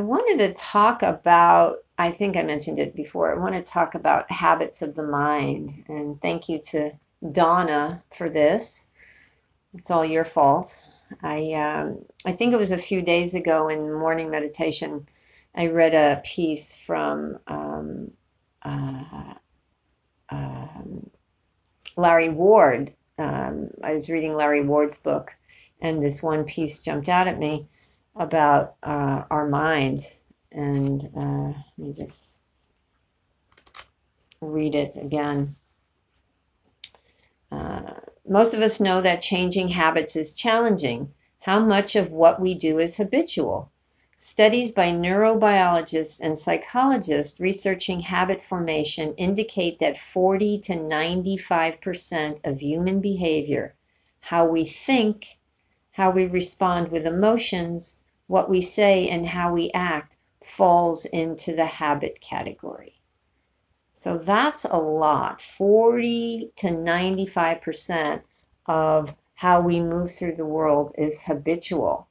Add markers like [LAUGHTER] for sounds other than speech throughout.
I wanted to talk about, I think I mentioned it before, I want to talk about habits of the mind. And thank you to Donna for this. It's all your fault. I, um, I think it was a few days ago in morning meditation, I read a piece from um, uh, um, Larry Ward. Um, I was reading Larry Ward's book, and this one piece jumped out at me about uh, our mind. And uh, let me just read it again. Uh, most of us know that changing habits is challenging. How much of what we do is habitual? Studies by neurobiologists and psychologists researching habit formation indicate that 40 to 95% of human behavior, how we think, how we respond with emotions, what we say and how we act falls into the habit category. So that's a lot. 40 to 95% of how we move through the world is habitual.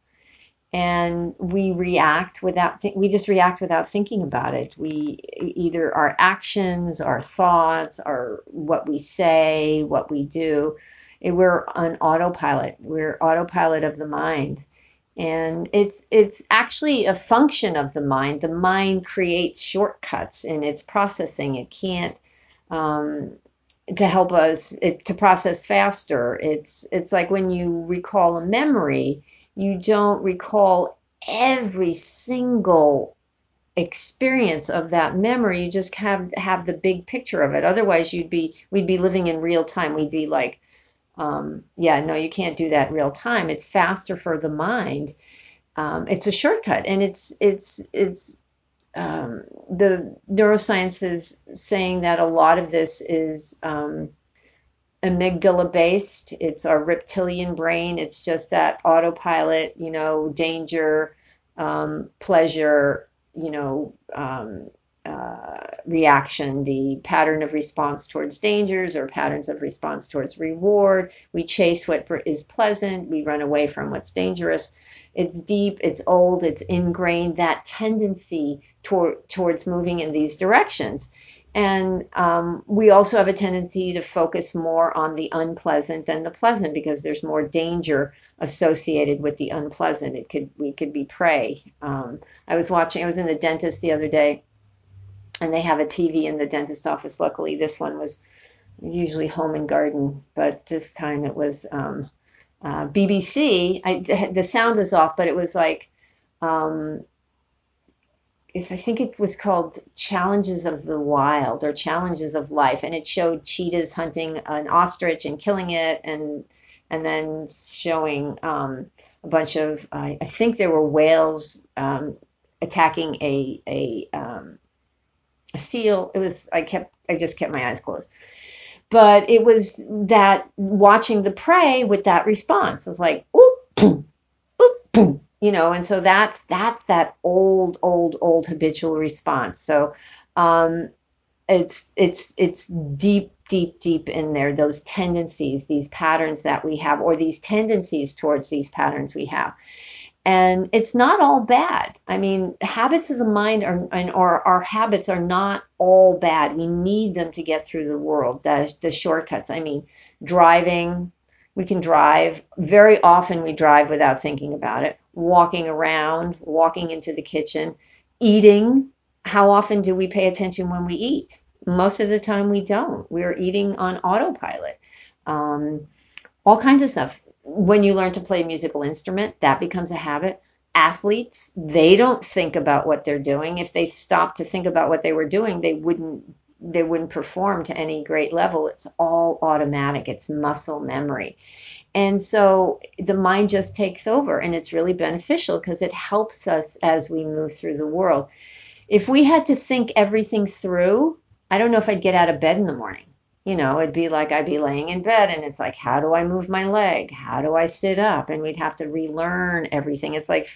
And we react without, th- we just react without thinking about it. We either our actions, our thoughts, our what we say, what we do, we're on autopilot. We're autopilot of the mind and it's it's actually a function of the mind. The mind creates shortcuts in its processing. It can't um, to help us it, to process faster. It's it's like when you recall a memory, you don't recall every single experience of that memory. You just have have the big picture of it. Otherwise, you'd be we'd be living in real time. We'd be like um, yeah, no, you can't do that real time. It's faster for the mind. Um, it's a shortcut, and it's it's it's um, the neuroscience is saying that a lot of this is um, amygdala based. It's our reptilian brain. It's just that autopilot, you know, danger, um, pleasure, you know, um, uh, reaction, the pattern of response towards dangers or patterns of response towards reward. We chase what is pleasant, we run away from what's dangerous. It's deep, it's old, it's ingrained, that tendency toward, towards moving in these directions. And um, we also have a tendency to focus more on the unpleasant than the pleasant because there's more danger associated with the unpleasant. It could we could be prey. Um, I was watching. I was in the dentist the other day, and they have a TV in the dentist office. Luckily, this one was usually home and garden, but this time it was um, uh, BBC. I, the sound was off, but it was like, um, I think it was called Challenges of the Wild or Challenges of Life, and it showed cheetahs hunting an ostrich and killing it, and and then showing um, a bunch of I think there were whales um, attacking a a um, seal. It was I kept I just kept my eyes closed. But it was that watching the prey with that response. it was like, ooh, boom, boom, you know, and so that's that's that old, old, old habitual response. So um, it's it's it's deep, deep, deep in there. Those tendencies, these patterns that we have, or these tendencies towards these patterns we have and it's not all bad. I mean, habits of the mind are, or our habits are not all bad. We need them to get through the world. The, the shortcuts. I mean, driving, we can drive. Very often we drive without thinking about it. Walking around, walking into the kitchen, eating. How often do we pay attention when we eat? Most of the time we don't. We're eating on autopilot. Um, all kinds of stuff when you learn to play a musical instrument, that becomes a habit. Athletes, they don't think about what they're doing. If they stopped to think about what they were doing, they wouldn't they wouldn't perform to any great level. It's all automatic. It's muscle memory. And so the mind just takes over and it's really beneficial because it helps us as we move through the world. If we had to think everything through, I don't know if I'd get out of bed in the morning you know, it'd be like I'd be laying in bed and it's like, how do I move my leg? How do I sit up? And we'd have to relearn everything. It's like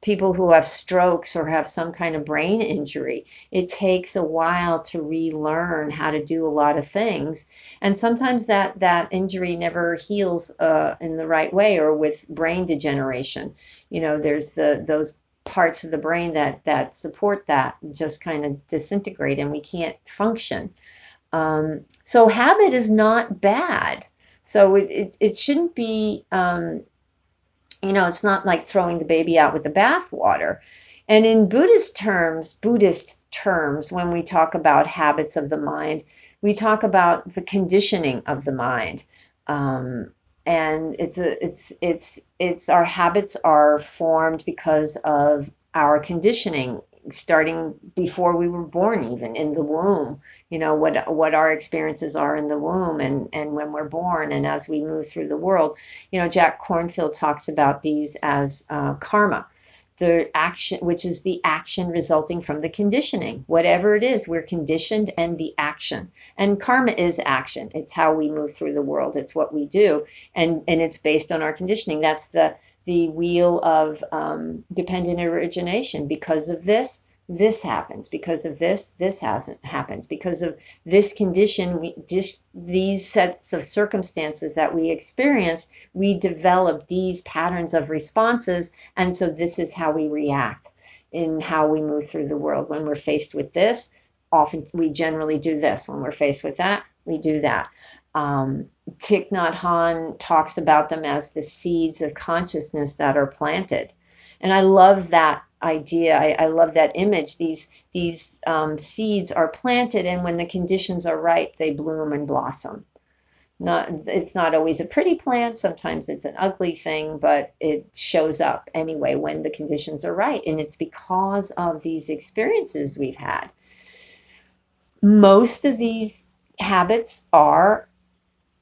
people who have strokes or have some kind of brain injury. It takes a while to relearn how to do a lot of things. And sometimes that, that injury never heals uh, in the right way or with brain degeneration. You know, there's the those parts of the brain that that support that just kind of disintegrate and we can't function. Um, so habit is not bad. So it, it, it shouldn't be, um, you know, it's not like throwing the baby out with the bathwater. And in Buddhist terms, Buddhist terms, when we talk about habits of the mind, we talk about the conditioning of the mind. Um, and it's a, it's it's it's our habits are formed because of our conditioning starting before we were born even in the womb you know what what our experiences are in the womb and and when we're born and as we move through the world. You know jack kornfield talks about these as uh, karma the action which is the action resulting from the conditioning. Whatever it is we're conditioned and the action. And karma is action. It's how we move through the world. It's what we do. And and it's based on our conditioning. That's the the wheel of um, dependent origination. Because of this this happens. Because of this this hasn't happens. Because of this condition we dis, these sets of circumstances that we experience we develop these patterns of responses. And so this is how we react in how we move through the world. When we're faced with this often we generally do this. When we're faced with that we do that um, Thich Nhat Hanh talks about them as the seeds of consciousness that are planted and I love that idea. I, I love that image. These these um, seeds are planted, and when the conditions are right, they bloom and blossom. Not, it's not always a pretty plant. Sometimes it's an ugly thing, but it shows up anyway when the conditions are right, and it's because of these experiences we've had. Most of these habits are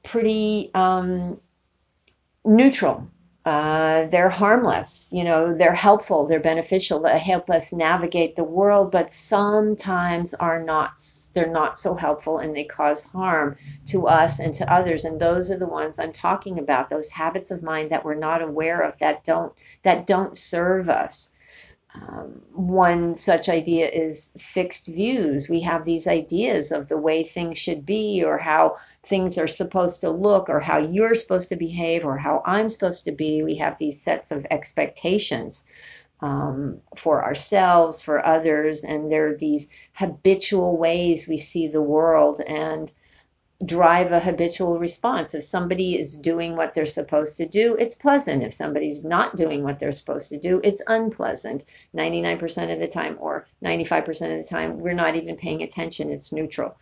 pretty um, neutral uh, they're harmless, you know, they're helpful, they're beneficial, they help us navigate the world, but sometimes are not, they're not so helpful and they cause harm to us and to others. And those are the ones I'm talking about, those habits of mind that we're not aware of that don't, that don't serve us. Um, one such idea is fixed views. We have these ideas of the way things should be, or how things are supposed to look, or how you're supposed to behave, or how I'm supposed to be. We have these sets of expectations um, for ourselves, for others, and there are these habitual ways we see the world. And drive a habitual response. If somebody is doing what they're supposed to do, it's pleasant. If somebody's not doing what they're supposed to do, it's unpleasant 99% of the time or 95% of the time. We're not even paying attention, it's neutral.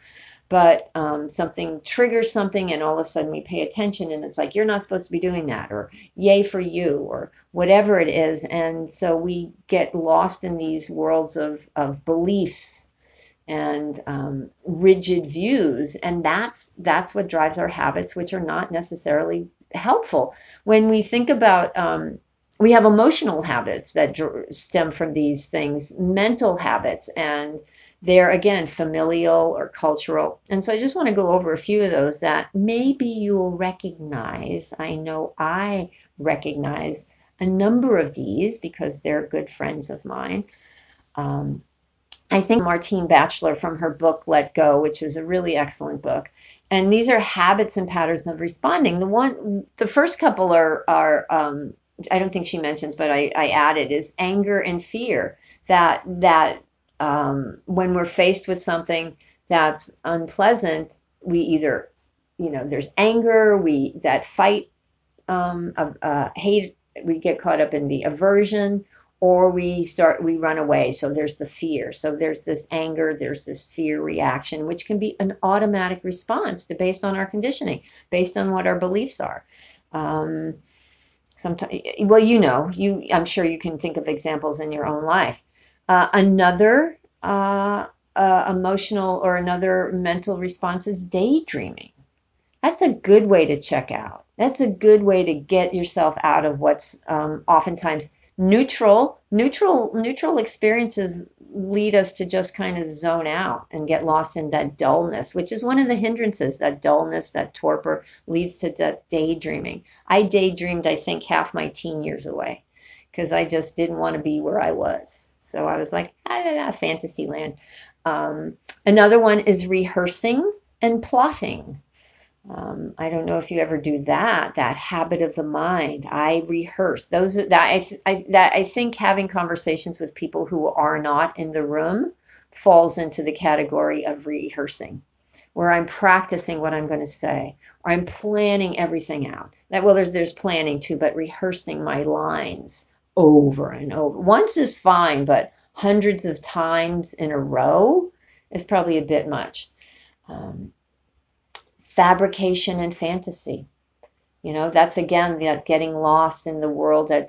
But um, something triggers something, and all of a sudden we pay attention, and it's like, you're not supposed to be doing that, or yay for you, or whatever it is. And so we get lost in these worlds of, of beliefs and um, rigid views. And that's that's what drives our habits which are not necessarily helpful. When we think about um, we have emotional habits that stem from these things mental habits and they're again familial or cultural. And so i just want to go over a few of those that maybe you'll recognize. I know i recognize a number of these because they're good friends of mine. Um, I think Martine Batchelor from her book Let Go, which is a really excellent book. And these are habits and patterns of responding. The one, the first couple are are um, I don't think she mentions, but I, I added is anger and fear. That that um, when we're faced with something that's unpleasant, we either you know there's anger, we that fight, um, uh, hate, we get caught up in the aversion or we start we run away. So there's the fear. So there's this anger there's this fear reaction which can be an automatic response to based on our conditioning based on what our beliefs are. Um, sometimes well you know you i'm sure you can think of examples in your own life. Uh, another uh, uh, emotional or another mental response is daydreaming. That's a good way to check out. That's a good way to get yourself out of what's um, oftentimes neutral neutral neutral experiences lead us to just kind of zone out and get lost in that dullness which is one of the hindrances that dullness that torpor leads to daydreaming. I daydreamed i think half my teen years away because i just didn't want to be where i was. So i was like ah, fantasy land. Um, another one is rehearsing and plotting Um, I don't know if you ever do that. That habit of the mind. I rehearse those. That I, I that I think having conversations with people who are not in the room falls into the category of rehearsing, where I'm practicing what I'm going to say, or I'm planning everything out. That well, there's there's planning too, but rehearsing my lines over and over. Once is fine, but hundreds of times in a row is probably a bit much. Um, fabrication and fantasy. You know, that's again that getting lost in the world that,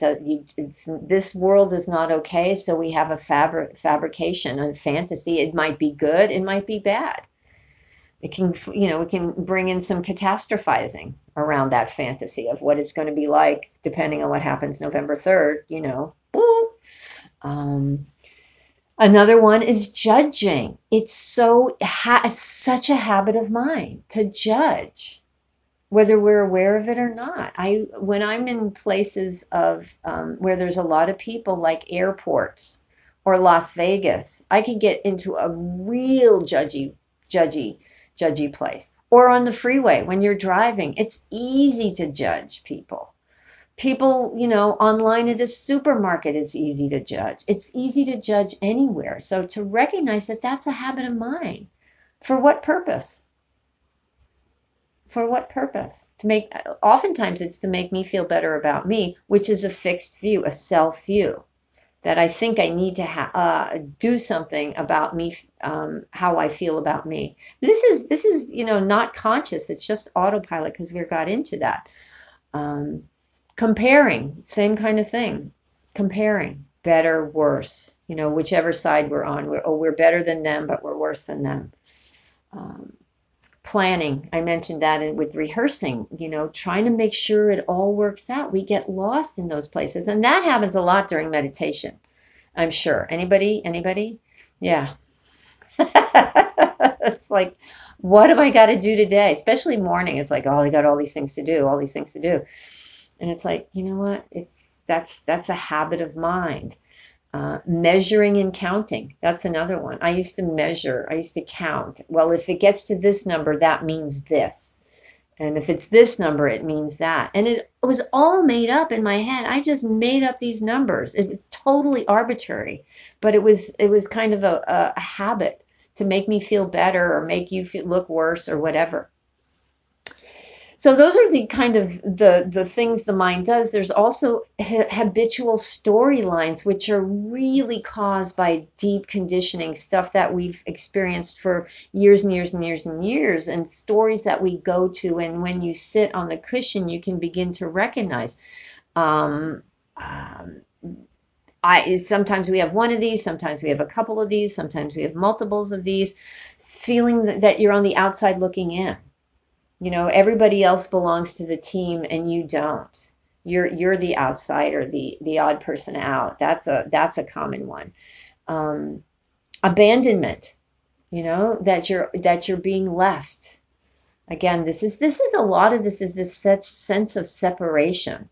this world is not okay. So we have a fabric fabrication and fantasy. It might be good, it might be bad. It can, you know, we can bring in some catastrophizing around that fantasy of what it's going to be like, depending on what happens November 3rd, you know. Um, another one is judging. It's so, it's such a habit of mine to judge, whether we're aware of it or not. I, when I'm in places of um, where there's a lot of people, like airports or Las Vegas, I can get into a real judgy, judgy judgy place. Or on the freeway when you're driving, it's easy to judge people. People, you know, online at a supermarket, it's easy to judge. It's easy to judge anywhere. So to recognize that that's a habit of mine. For what purpose? For what purpose? To make, oftentimes it's to make me feel better about me, which is a fixed view, a self view that I think I need to ha- uh, do something about me, um, how I feel about me. This is this is you know not conscious. It's just autopilot because we got into that. Um, comparing, same kind of thing. Comparing, better, worse. You know, whichever side we're on. We're, oh, we're better than them, but we're worse than them. Um, planning. I mentioned that in, with rehearsing, you know, trying to make sure it all works out. We get lost in those places. And that happens a lot during meditation. I'm sure. Anybody? Anybody? Yeah. [LAUGHS] it's like, what have I got to do today? Especially morning. It's like, oh, I got all these things to do, all these things to do. And it's like, you know what? It's that's that's a habit of mind. Uh, measuring and counting. That's another one. I used to measure, I used to count. Well, if it gets to this number, that means this. And if it's this number, it means that. And it was all made up in my head. I just made up these numbers. It was totally arbitrary, but it was it was kind of a, a habit to make me feel better or make you feel, look worse or whatever. So those are the kind of the the things the mind does. There's also ha- habitual storylines which are really caused by deep conditioning, stuff that we've experienced for years and years and years and years, and stories that we go to. And when you sit on the cushion, you can begin to recognize. Um, um, I, sometimes we have one of these, sometimes we have a couple of these, sometimes we have multiples of these, feeling that, that you're on the outside looking in you know, everybody else belongs to the team and you don't. You're you're the outsider, the the odd person out. That's a that's a common one. Um, abandonment, you know, that you're that you're being left. Again, this is this is a lot of this is this sense of separation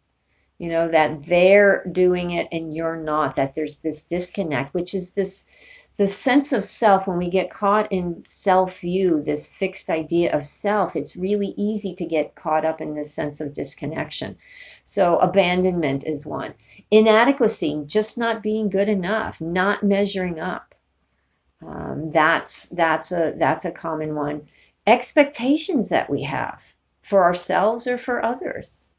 you know that they're doing it and you're not that there's this disconnect which is this the sense of self, when we get caught in self view, this fixed idea of self, it's really easy to get caught up in this sense of disconnection. So, abandonment is one. Inadequacy, just not being good enough, not measuring up. Um, that's that's a that's a common one. Expectations that we have for ourselves or for others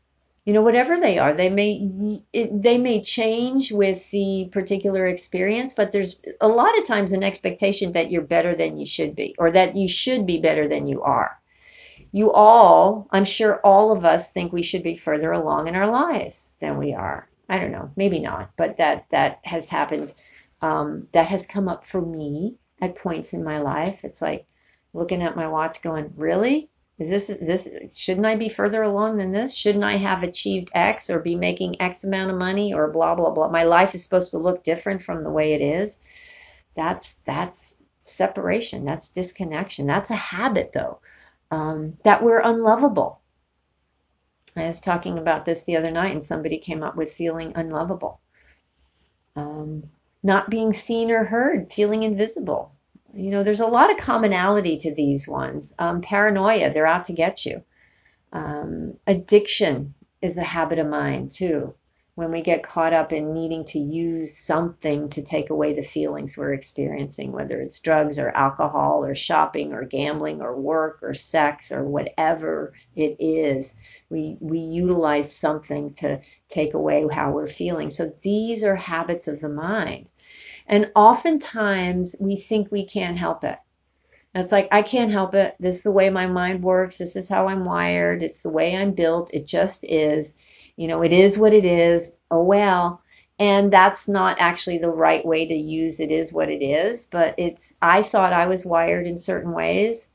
you know whatever they are they may it, they may change with the particular experience but there's a lot of times an expectation that you're better than you should be or that you should be better than you are. You all i'm sure all of us think we should be further along in our lives than we are. I don't know maybe not but that that has happened um, that has come up for me at points in my life. It's like looking at my watch going really is this this shouldn't I be further along than this? Shouldn't I have achieved X or be making X amount of money or blah blah blah? My life is supposed to look different from the way it is. That's that's separation. That's disconnection. That's a habit though. Um, that we're unlovable. I was talking about this the other night, and somebody came up with feeling unlovable, um, not being seen or heard, feeling invisible, you know, there's a lot of commonality to these ones. Um, paranoia, they're out to get you. Um, addiction is a habit of mind too. When we get caught up in needing to use something to take away the feelings we're experiencing, whether it's drugs or alcohol or shopping or gambling or work or sex or whatever it is, we, we utilize something to take away how we're feeling. So these are habits of the mind. And oftentimes we think we can't help it. It's like, I can't help it. This is the way my mind works. This is how I'm wired. It's the way I'm built. It just is. You know, it is what it is. Oh, well. And that's not actually the right way to use it is what it is. But it's, I thought I was wired in certain ways.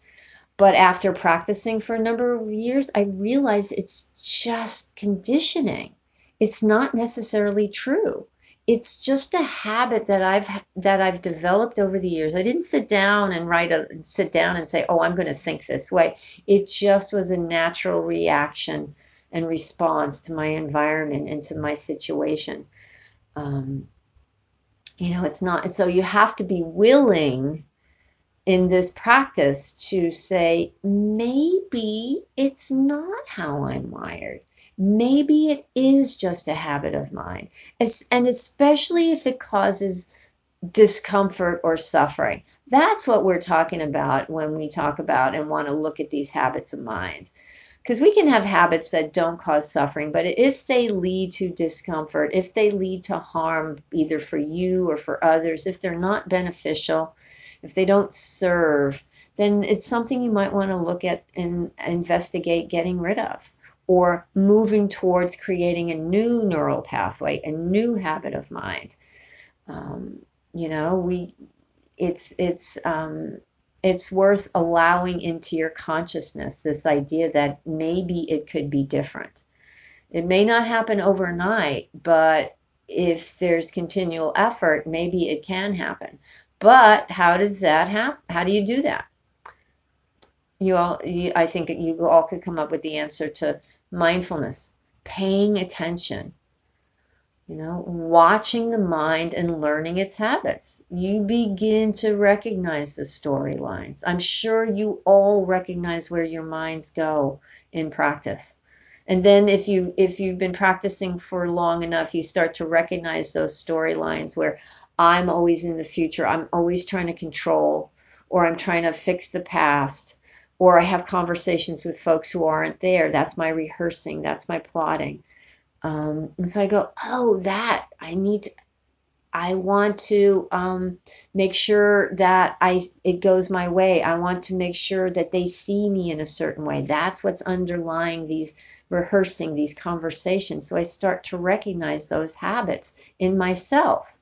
But after practicing for a number of years, I realized it's just conditioning. It's not necessarily true it's just a habit that I've that I've developed over the years. I didn't sit down and write a sit down and say, "Oh, I'm going to think this way." It just was a natural reaction and response to my environment and to my situation. Um, you know, it's not, so you have to be willing in this practice to say, maybe it's not how I'm wired maybe it is just a habit of mine. And especially if it causes discomfort or suffering. That's what we're talking about when we talk about and want to look at these habits of mind. Because we can have habits that don't cause suffering, but if they lead to discomfort, if they lead to harm either for you or for others, if they're not beneficial, if they don't serve, then it's something you might want to look at and investigate getting rid of or moving towards creating a new neural pathway, a new habit of mind. Um, you know, we it's it's um, it's worth allowing into your consciousness this idea that maybe it could be different. It may not happen overnight, but if there's continual effort, maybe it can happen. But how does that happen? How do you do that? You all, you, I think you all could come up with the answer to mindfulness, paying attention, you know, watching the mind and learning its habits. You begin to recognize the storylines. I'm sure you all recognize where your minds go in practice. And then if you if you've been practicing for long enough, you start to recognize those storylines where I'm always in the future, I'm always trying to control or I'm trying to fix the past or I have conversations with folks who aren't there. That's my rehearsing. That's my plotting. Um, and so I go, oh, that I need to. I want to um, make sure that I it goes my way. I want to make sure that they see me in a certain way. That's what's underlying these rehearsing these conversations. So I start to recognize those habits in myself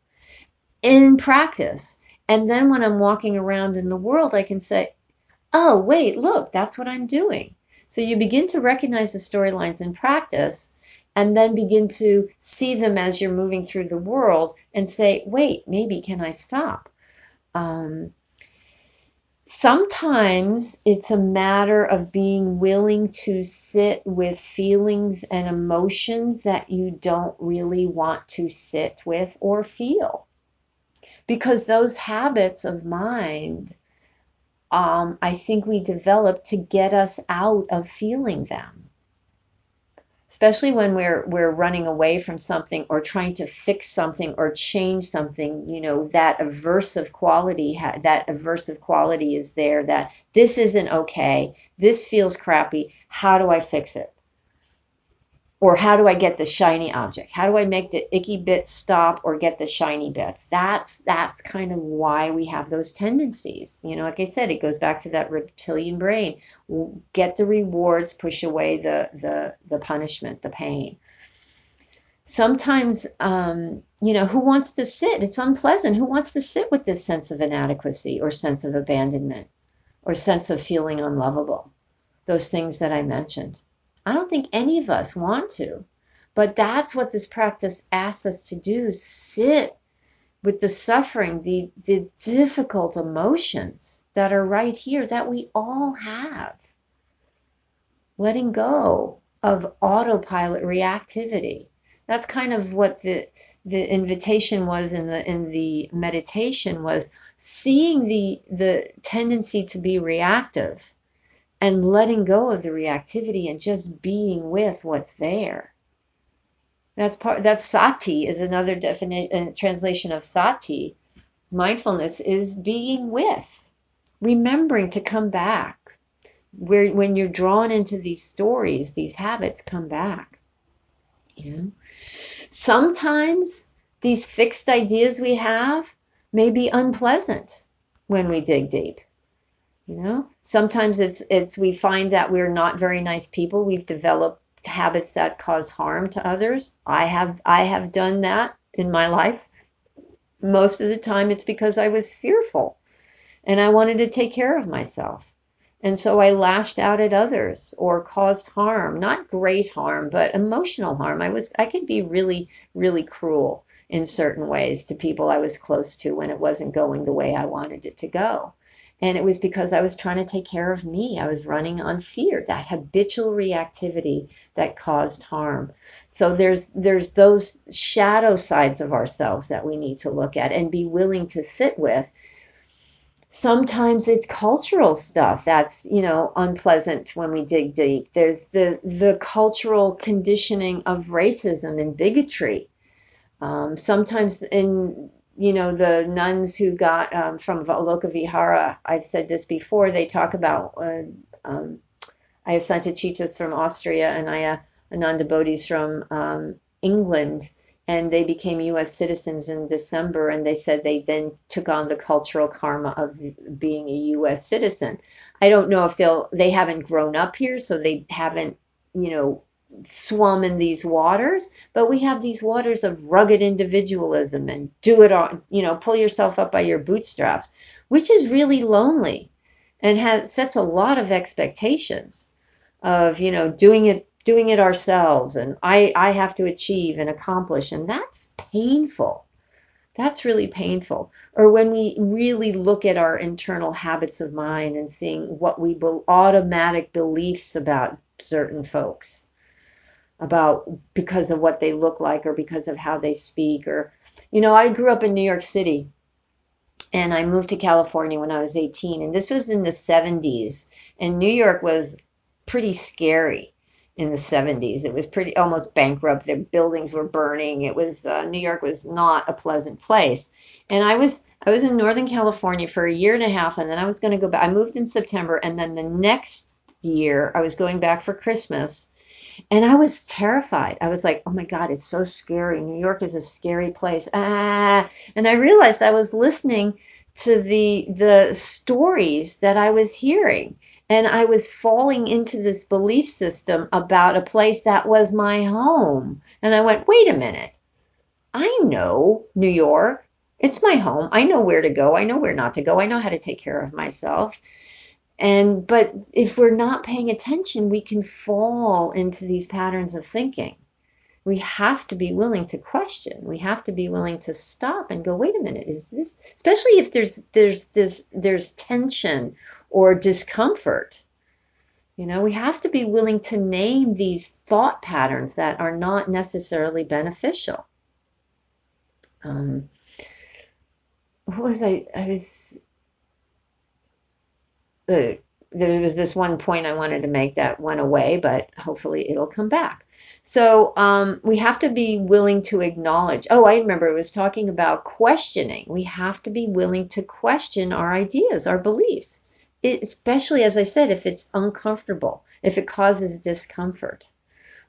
in practice. And then when I'm walking around in the world, I can say, oh, wait, look, that's what I'm doing. So you begin to recognize the storylines in practice and then begin to see them as you're moving through the world and say, wait, maybe can I stop? Um, sometimes it's a matter of being willing to sit with feelings and emotions that you don't really want to sit with or feel. Because those habits of mind um, I think we develop to get us out of feeling them. Especially when we're we're running away from something or trying to fix something or change something, you know, that aversive quality that aversive quality is there that this isn't okay, this feels crappy, how do I fix it? Or how do I get the shiny object? How do I make the icky bits stop or get the shiny bits? That's that's kind of why we have those tendencies. You know, like I said, it goes back to that reptilian brain. Get the rewards, push away the the the punishment, the pain. Sometimes, um, you know, who wants to sit? It's unpleasant. Who wants to sit with this sense of inadequacy or sense of abandonment or sense of feeling unlovable? Those things that I mentioned. I don't think any of us want to. But that's what this practice asks us to do sit with the suffering, the, the difficult emotions that are right here that we all have. Letting go of autopilot reactivity. That's kind of what the the invitation was in the in the meditation was seeing the the tendency to be reactive and letting go of the reactivity and just being with what's there. That's part that's sati is another definition uh, translation of sati. Mindfulness is being with, remembering to come back. Where when you're drawn into these stories, these habits come back. You know? Sometimes these fixed ideas we have may be unpleasant when we dig deep. You know, sometimes it's it's we find that we're not very nice people. We've developed habits that cause harm to others. I have I have done that in my life. Most of the time it's because I was fearful and I wanted to take care of myself. And so I lashed out at others or caused harm, not great harm, but emotional harm. I was I could be really really cruel in certain ways to people I was close to when it wasn't going the way I wanted it to go. And it was because I was trying to take care of me. I was running on fear, that habitual reactivity that caused harm. So there's there's those shadow sides of ourselves that we need to look at and be willing to sit with. Sometimes it's cultural stuff that's, you know, unpleasant when we dig deep. There's the the cultural conditioning of racism and bigotry. Um, sometimes in you know, the nuns who got um, from Aloka Vihara, I've said this before, they talk about uh, um, Ayya Santacitta's from Austria and Ayya Ananda Bodhis from um, England, and they became U.S. citizens in December, and they said they then took on the cultural karma of being a U.S. citizen. I don't know if they'll, they haven't grown up here, so they haven't, you know, swum in these waters, but we have these waters of rugged individualism and do it on, you know, pull yourself up by your bootstraps, which is really lonely and has sets a lot of expectations of, you know, doing it doing it ourselves and I I have to achieve and accomplish and that's painful. That's really painful. Or when we really look at our internal habits of mind and seeing what we be- automatic beliefs about certain folks about because of what they look like or because of how they speak or you know i grew up in new york city and i moved to california when i was 18 and this was in the 70s and new york was pretty scary in the 70s it was pretty almost bankrupt. The buildings were burning. It was uh, new york was not a pleasant place. And i was i was in northern california for a year and a half and then i was going to go back i moved in september and then the next year i was going back for christmas and I was terrified. I was like, oh my God, it's so scary. New York is a scary place. Ah. And I realized I was listening to the the stories that I was hearing. And I was falling into this belief system about a place that was my home. And I went, wait a minute. I know New York. It's my home. I know where to go. I know where not to go. I know how to take care of myself. And but if we're not paying attention, we can fall into these patterns of thinking. We have to be willing to question. We have to be willing to stop and go, wait a minute, is this especially if there's there's this there's tension or discomfort. You know, we have to be willing to name these thought patterns that are not necessarily beneficial. Um, what was I? I was the there was this one point I wanted to make that went away, but hopefully it'll come back. So um, we have to be willing to acknowledge. Oh, I remember it was talking about questioning. We have to be willing to question our ideas, our beliefs, it, especially as I said, if it's uncomfortable, if it causes discomfort,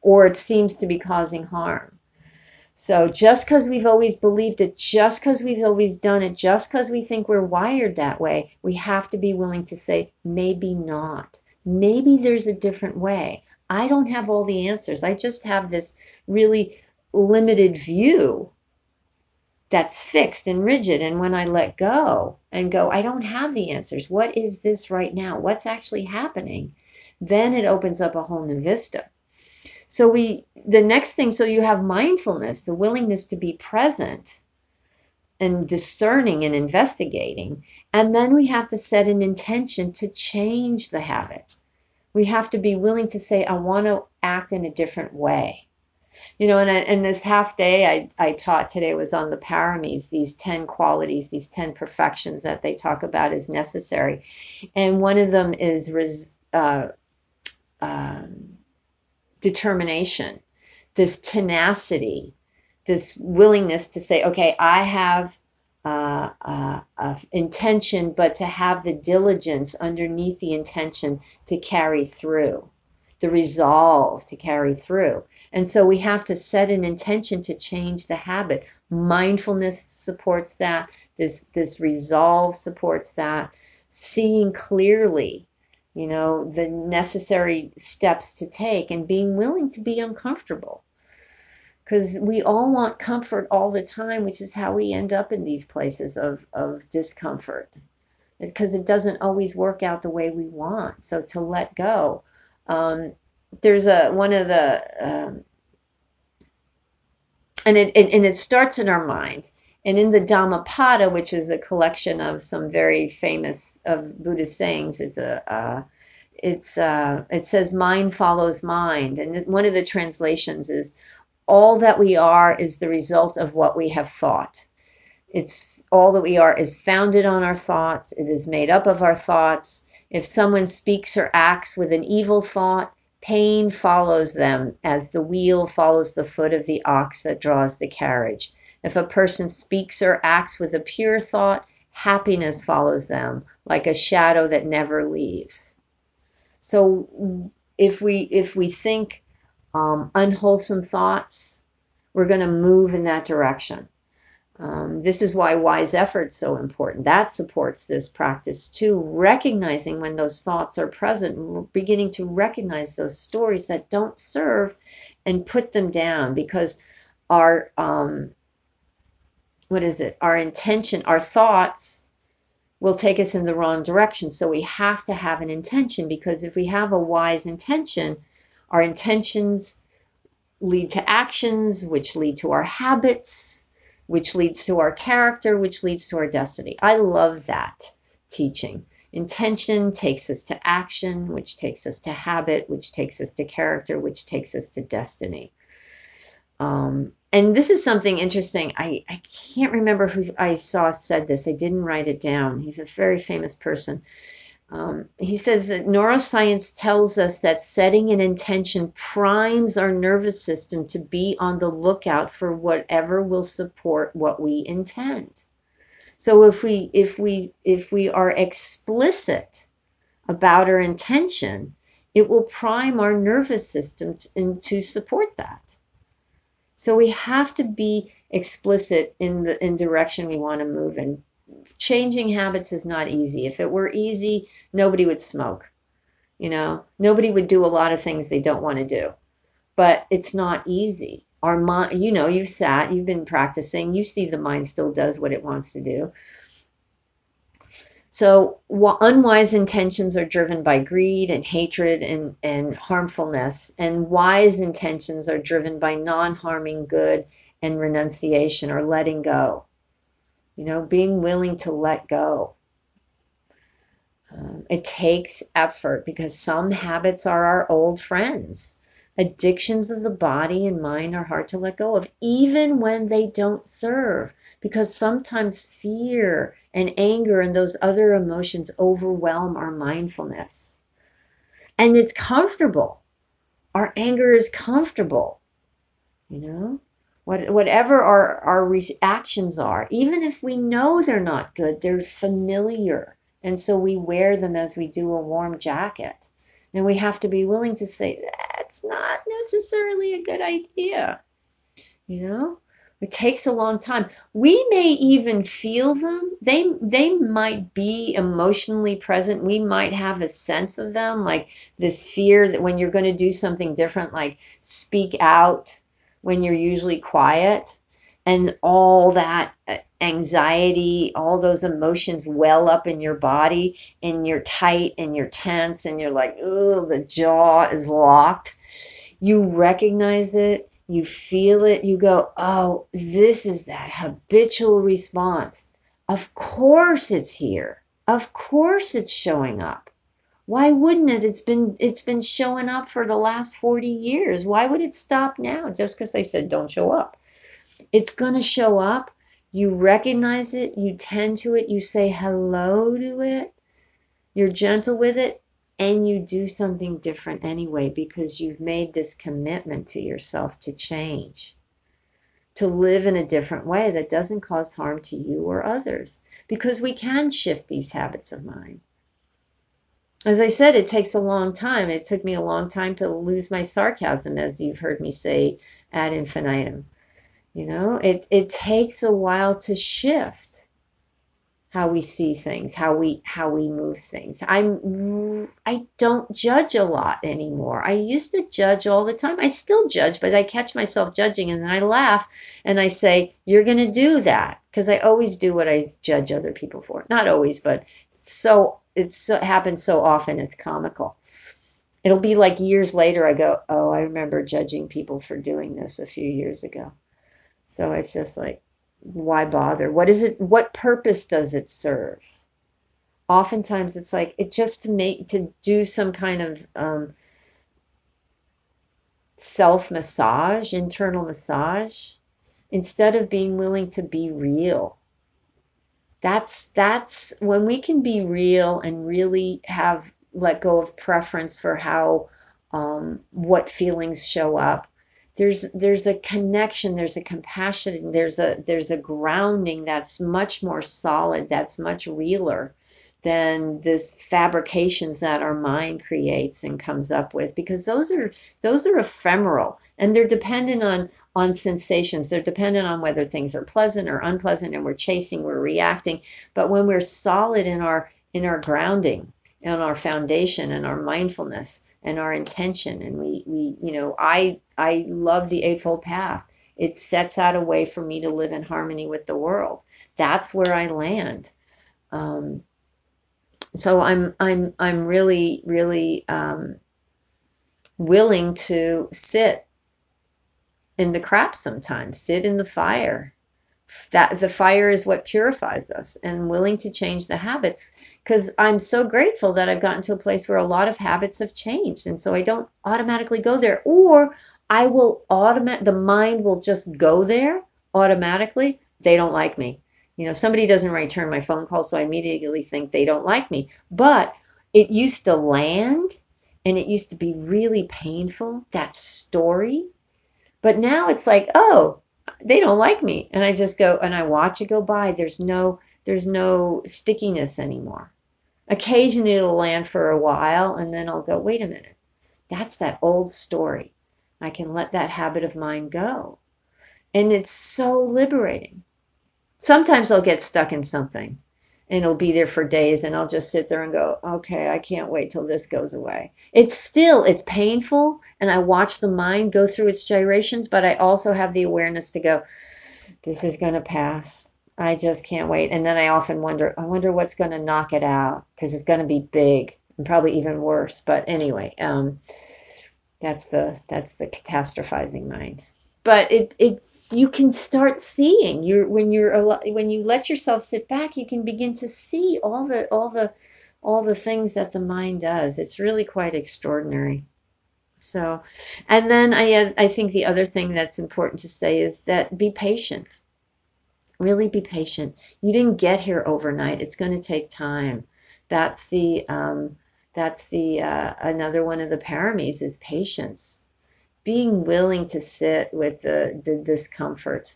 or it seems to be causing harm. So just because we've always believed it, just because we've always done it, just because we think we're wired that way, we have to be willing to say, maybe not. Maybe there's a different way. I don't have all the answers. I just have this really limited view that's fixed and rigid. And when I let go and go, I don't have the answers. What is this right now? What's actually happening? Then it opens up a whole new vista. So we the next thing so you have mindfulness, the willingness to be present and discerning and investigating, and then we have to set an intention to change the habit. We have to be willing to say I want to act in a different way. You know, and, and this half day I, I taught today was on the paramis, these 10 qualities, these 10 perfections that they talk about as necessary. And one of them is res, uh, um, determination, this tenacity, this willingness to say, okay, I have uh, uh, intention, but to have the diligence underneath the intention to carry through, the resolve to carry through. And so we have to set an intention to change the habit. Mindfulness supports that. This this resolve supports that. Seeing clearly, you know, the necessary steps to take and being willing to be uncomfortable because we all want comfort all the time, which is how we end up in these places of, of discomfort because it doesn't always work out the way we want. So to let go. Um, there's a one of the um, and it, it, and it starts in our mind. And in the Dhammapada, which is a collection of some very famous of Buddhist sayings, it's a uh, it's uh, it says mind follows mind, and one of the translations is all that we are is the result of what we have thought. It's all that we are is founded on our thoughts. It is made up of our thoughts. If someone speaks or acts with an evil thought, pain follows them as the wheel follows the foot of the ox that draws the carriage. If a person speaks or acts with a pure thought, happiness follows them like a shadow that never leaves. So if we if we think um, unwholesome thoughts, we're going to move in that direction. Um, this is why wise effort is so important. That supports this practice too. Recognizing when those thoughts are present, beginning to recognize those stories that don't serve and put them down because our, um, what is it? Our intention, our thoughts will take us in the wrong direction. So we have to have an intention because if we have a wise intention, our intentions lead to actions, which lead to our habits, which leads to our character, which leads to our destiny. I love that teaching. Intention takes us to action, which takes us to habit, which takes us to character, which takes us to destiny. Um, and this is something interesting. I, I can't remember who I saw said this. I didn't write it down. He's a very famous person. Um, he says that neuroscience tells us that setting an intention primes our nervous system to be on the lookout for whatever will support what we intend. So if we if we if we are explicit about our intention, it will prime our nervous system to, to support that. So we have to be explicit in the in direction we want to move in changing habits is not easy. If it were easy, nobody would smoke. You know, nobody would do a lot of things they don't want to do. But it's not easy. Our mind, you know, you've sat, you've been practicing, you see the mind still does what it wants to do. So unwise intentions are driven by greed and hatred and, and harmfulness, and wise intentions are driven by non-harming good and renunciation or letting go. You know, being willing to let go. Um, it takes effort because some habits are our old friends. Addictions of the body and mind are hard to let go of, even when they don't serve, because sometimes fear and anger and those other emotions overwhelm our mindfulness. And it's comfortable. Our anger is comfortable, you know? what, whatever our, our reactions are, even if we know they're not good, they're familiar. And so we wear them as we do a warm jacket. And we have to be willing to say, that's not necessarily a good idea. You know? It takes a long time. We may even feel them. They they might be emotionally present. We might have a sense of them, like this fear that when you're going to do something different, like speak out when you're usually quiet and all that uh, anxiety, all those emotions well up in your body and you're tight and you're tense and you're like, oh, the jaw is locked. You recognize it, you feel it, you go, oh, this is that habitual response. Of course it's here. Of course it's showing up. Why wouldn't it? It's been it's been showing up for the last 40 years. Why would it stop now just because they said don't show up? It's going to show up. You recognize it, you tend to it, you say hello to it. You're gentle with it. And you do something different anyway because you've made this commitment to yourself to change, to live in a different way that doesn't cause harm to you or others, because we can shift these habits of mind. As I said, it takes a long time. It took me a long time to lose my sarcasm, as you've heard me say ad infinitum. You know, it, it takes a while to shift how we see things, how we how we move things. I'm I don't judge a lot anymore. I used to judge all the time. I still judge, but I catch myself judging and then I laugh and I say, "You're going to do that." Because I always do what I judge other people for. Not always, but so it's so, it happens so often it's comical. It'll be like years later I go, "Oh, I remember judging people for doing this a few years ago." So it's just like why bother? What is it? What purpose does it serve? Oftentimes, it's like it just to make to do some kind of um, self massage, internal massage, instead of being willing to be real. That's that's when we can be real and really have let go of preference for how um, what feelings show up there's there's a connection there's a compassion there's a there's a grounding that's much more solid that's much realer than this fabrications that our mind creates and comes up with because those are those are ephemeral and they're dependent on on sensations. They're dependent on whether things are pleasant or unpleasant and we're chasing we're reacting. But when we're solid in our in our grounding and our foundation and our mindfulness and our intention. And we we you know i i love the eightfold path. It sets out a way for me to live in harmony with the world. That's where i land. Um, so i'm i'm i'm really really um, willing to sit in the crap sometimes sit in the fire that the fire is what purifies us and willing to change the habits. Because I'm so grateful that I've gotten to a place where a lot of habits have changed and so I don't automatically go there. Or I will automate the mind will just go there automatically. They don't like me. You know somebody doesn't return my phone call so I immediately think they don't like me. But it used to land and it used to be really painful that story. But now it's like oh they don't like me. And i just go and i watch it go by. There's no there's no stickiness anymore. Occasionally it'll land for a while and then i'll go wait a minute. That's that old story. I can let that habit of mine go. And it's so liberating. Sometimes i'll get stuck in something and it'll be there for days and I'll just sit there and go, okay, I can't wait till this goes away. It's still, it's painful and I watch the mind go through its gyrations, but I also have the awareness to go, this is going to pass. I just can't wait. And then I often wonder, I wonder what's going to knock it out because it's going to be big and probably even worse. But anyway, um, that's the, that's the catastrophizing mind but it it's you can start seeing. You when you're when you let yourself sit back you can begin to see all the all the all the things that the mind does. It's really quite extraordinary. So and then i i think the other thing that's important to say is that be patient. Really be patient. You didn't get here overnight. It's going to take time. That's the um, that's the uh, another one of the paramis is patience being willing to sit with the, the discomfort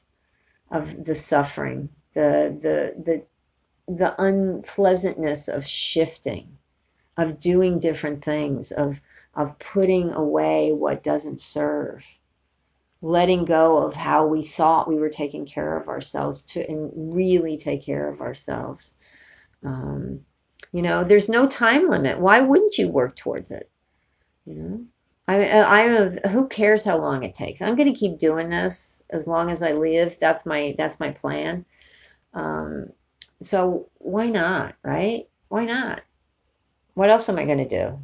of the suffering, the, the, the, the unpleasantness of shifting, of doing different things, of, of putting away what doesn't serve, letting go of how we thought we were taking care of ourselves to and really take care of ourselves. Um, you know, there's no time limit. Why wouldn't you work towards it? You know, I, I who cares how long it takes. I'm going to keep doing this as long as I live. That's my that's my plan. Um, so why not, right? Why not? What else am I going to do?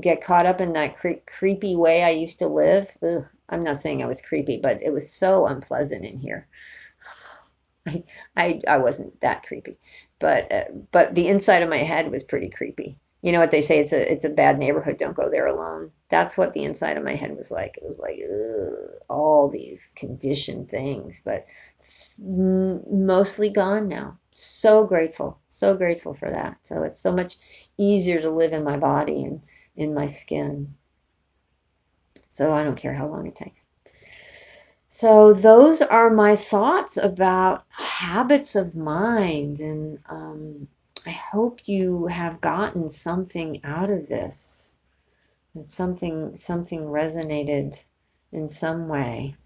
Get caught up in that cre- creepy way I used to live? Ugh, I'm not saying I was creepy, but it was so unpleasant in here. [LAUGHS] I, I, I wasn't that creepy, but uh, but the inside of my head was pretty creepy you know what they say it's a it's a bad neighborhood don't go there alone that's what the inside of my head was like it was like ugh, all these conditioned things but mostly gone now so grateful, so grateful for that. So it's so much easier to live in my body and in my skin. So I don't care how long it takes. So those are my thoughts about habits of mind, and um, I hope you have gotten something out of this. That something something resonated in some way.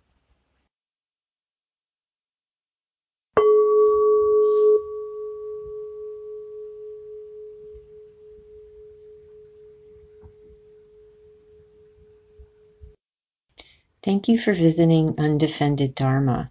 Thank you for visiting Undefended Dharma.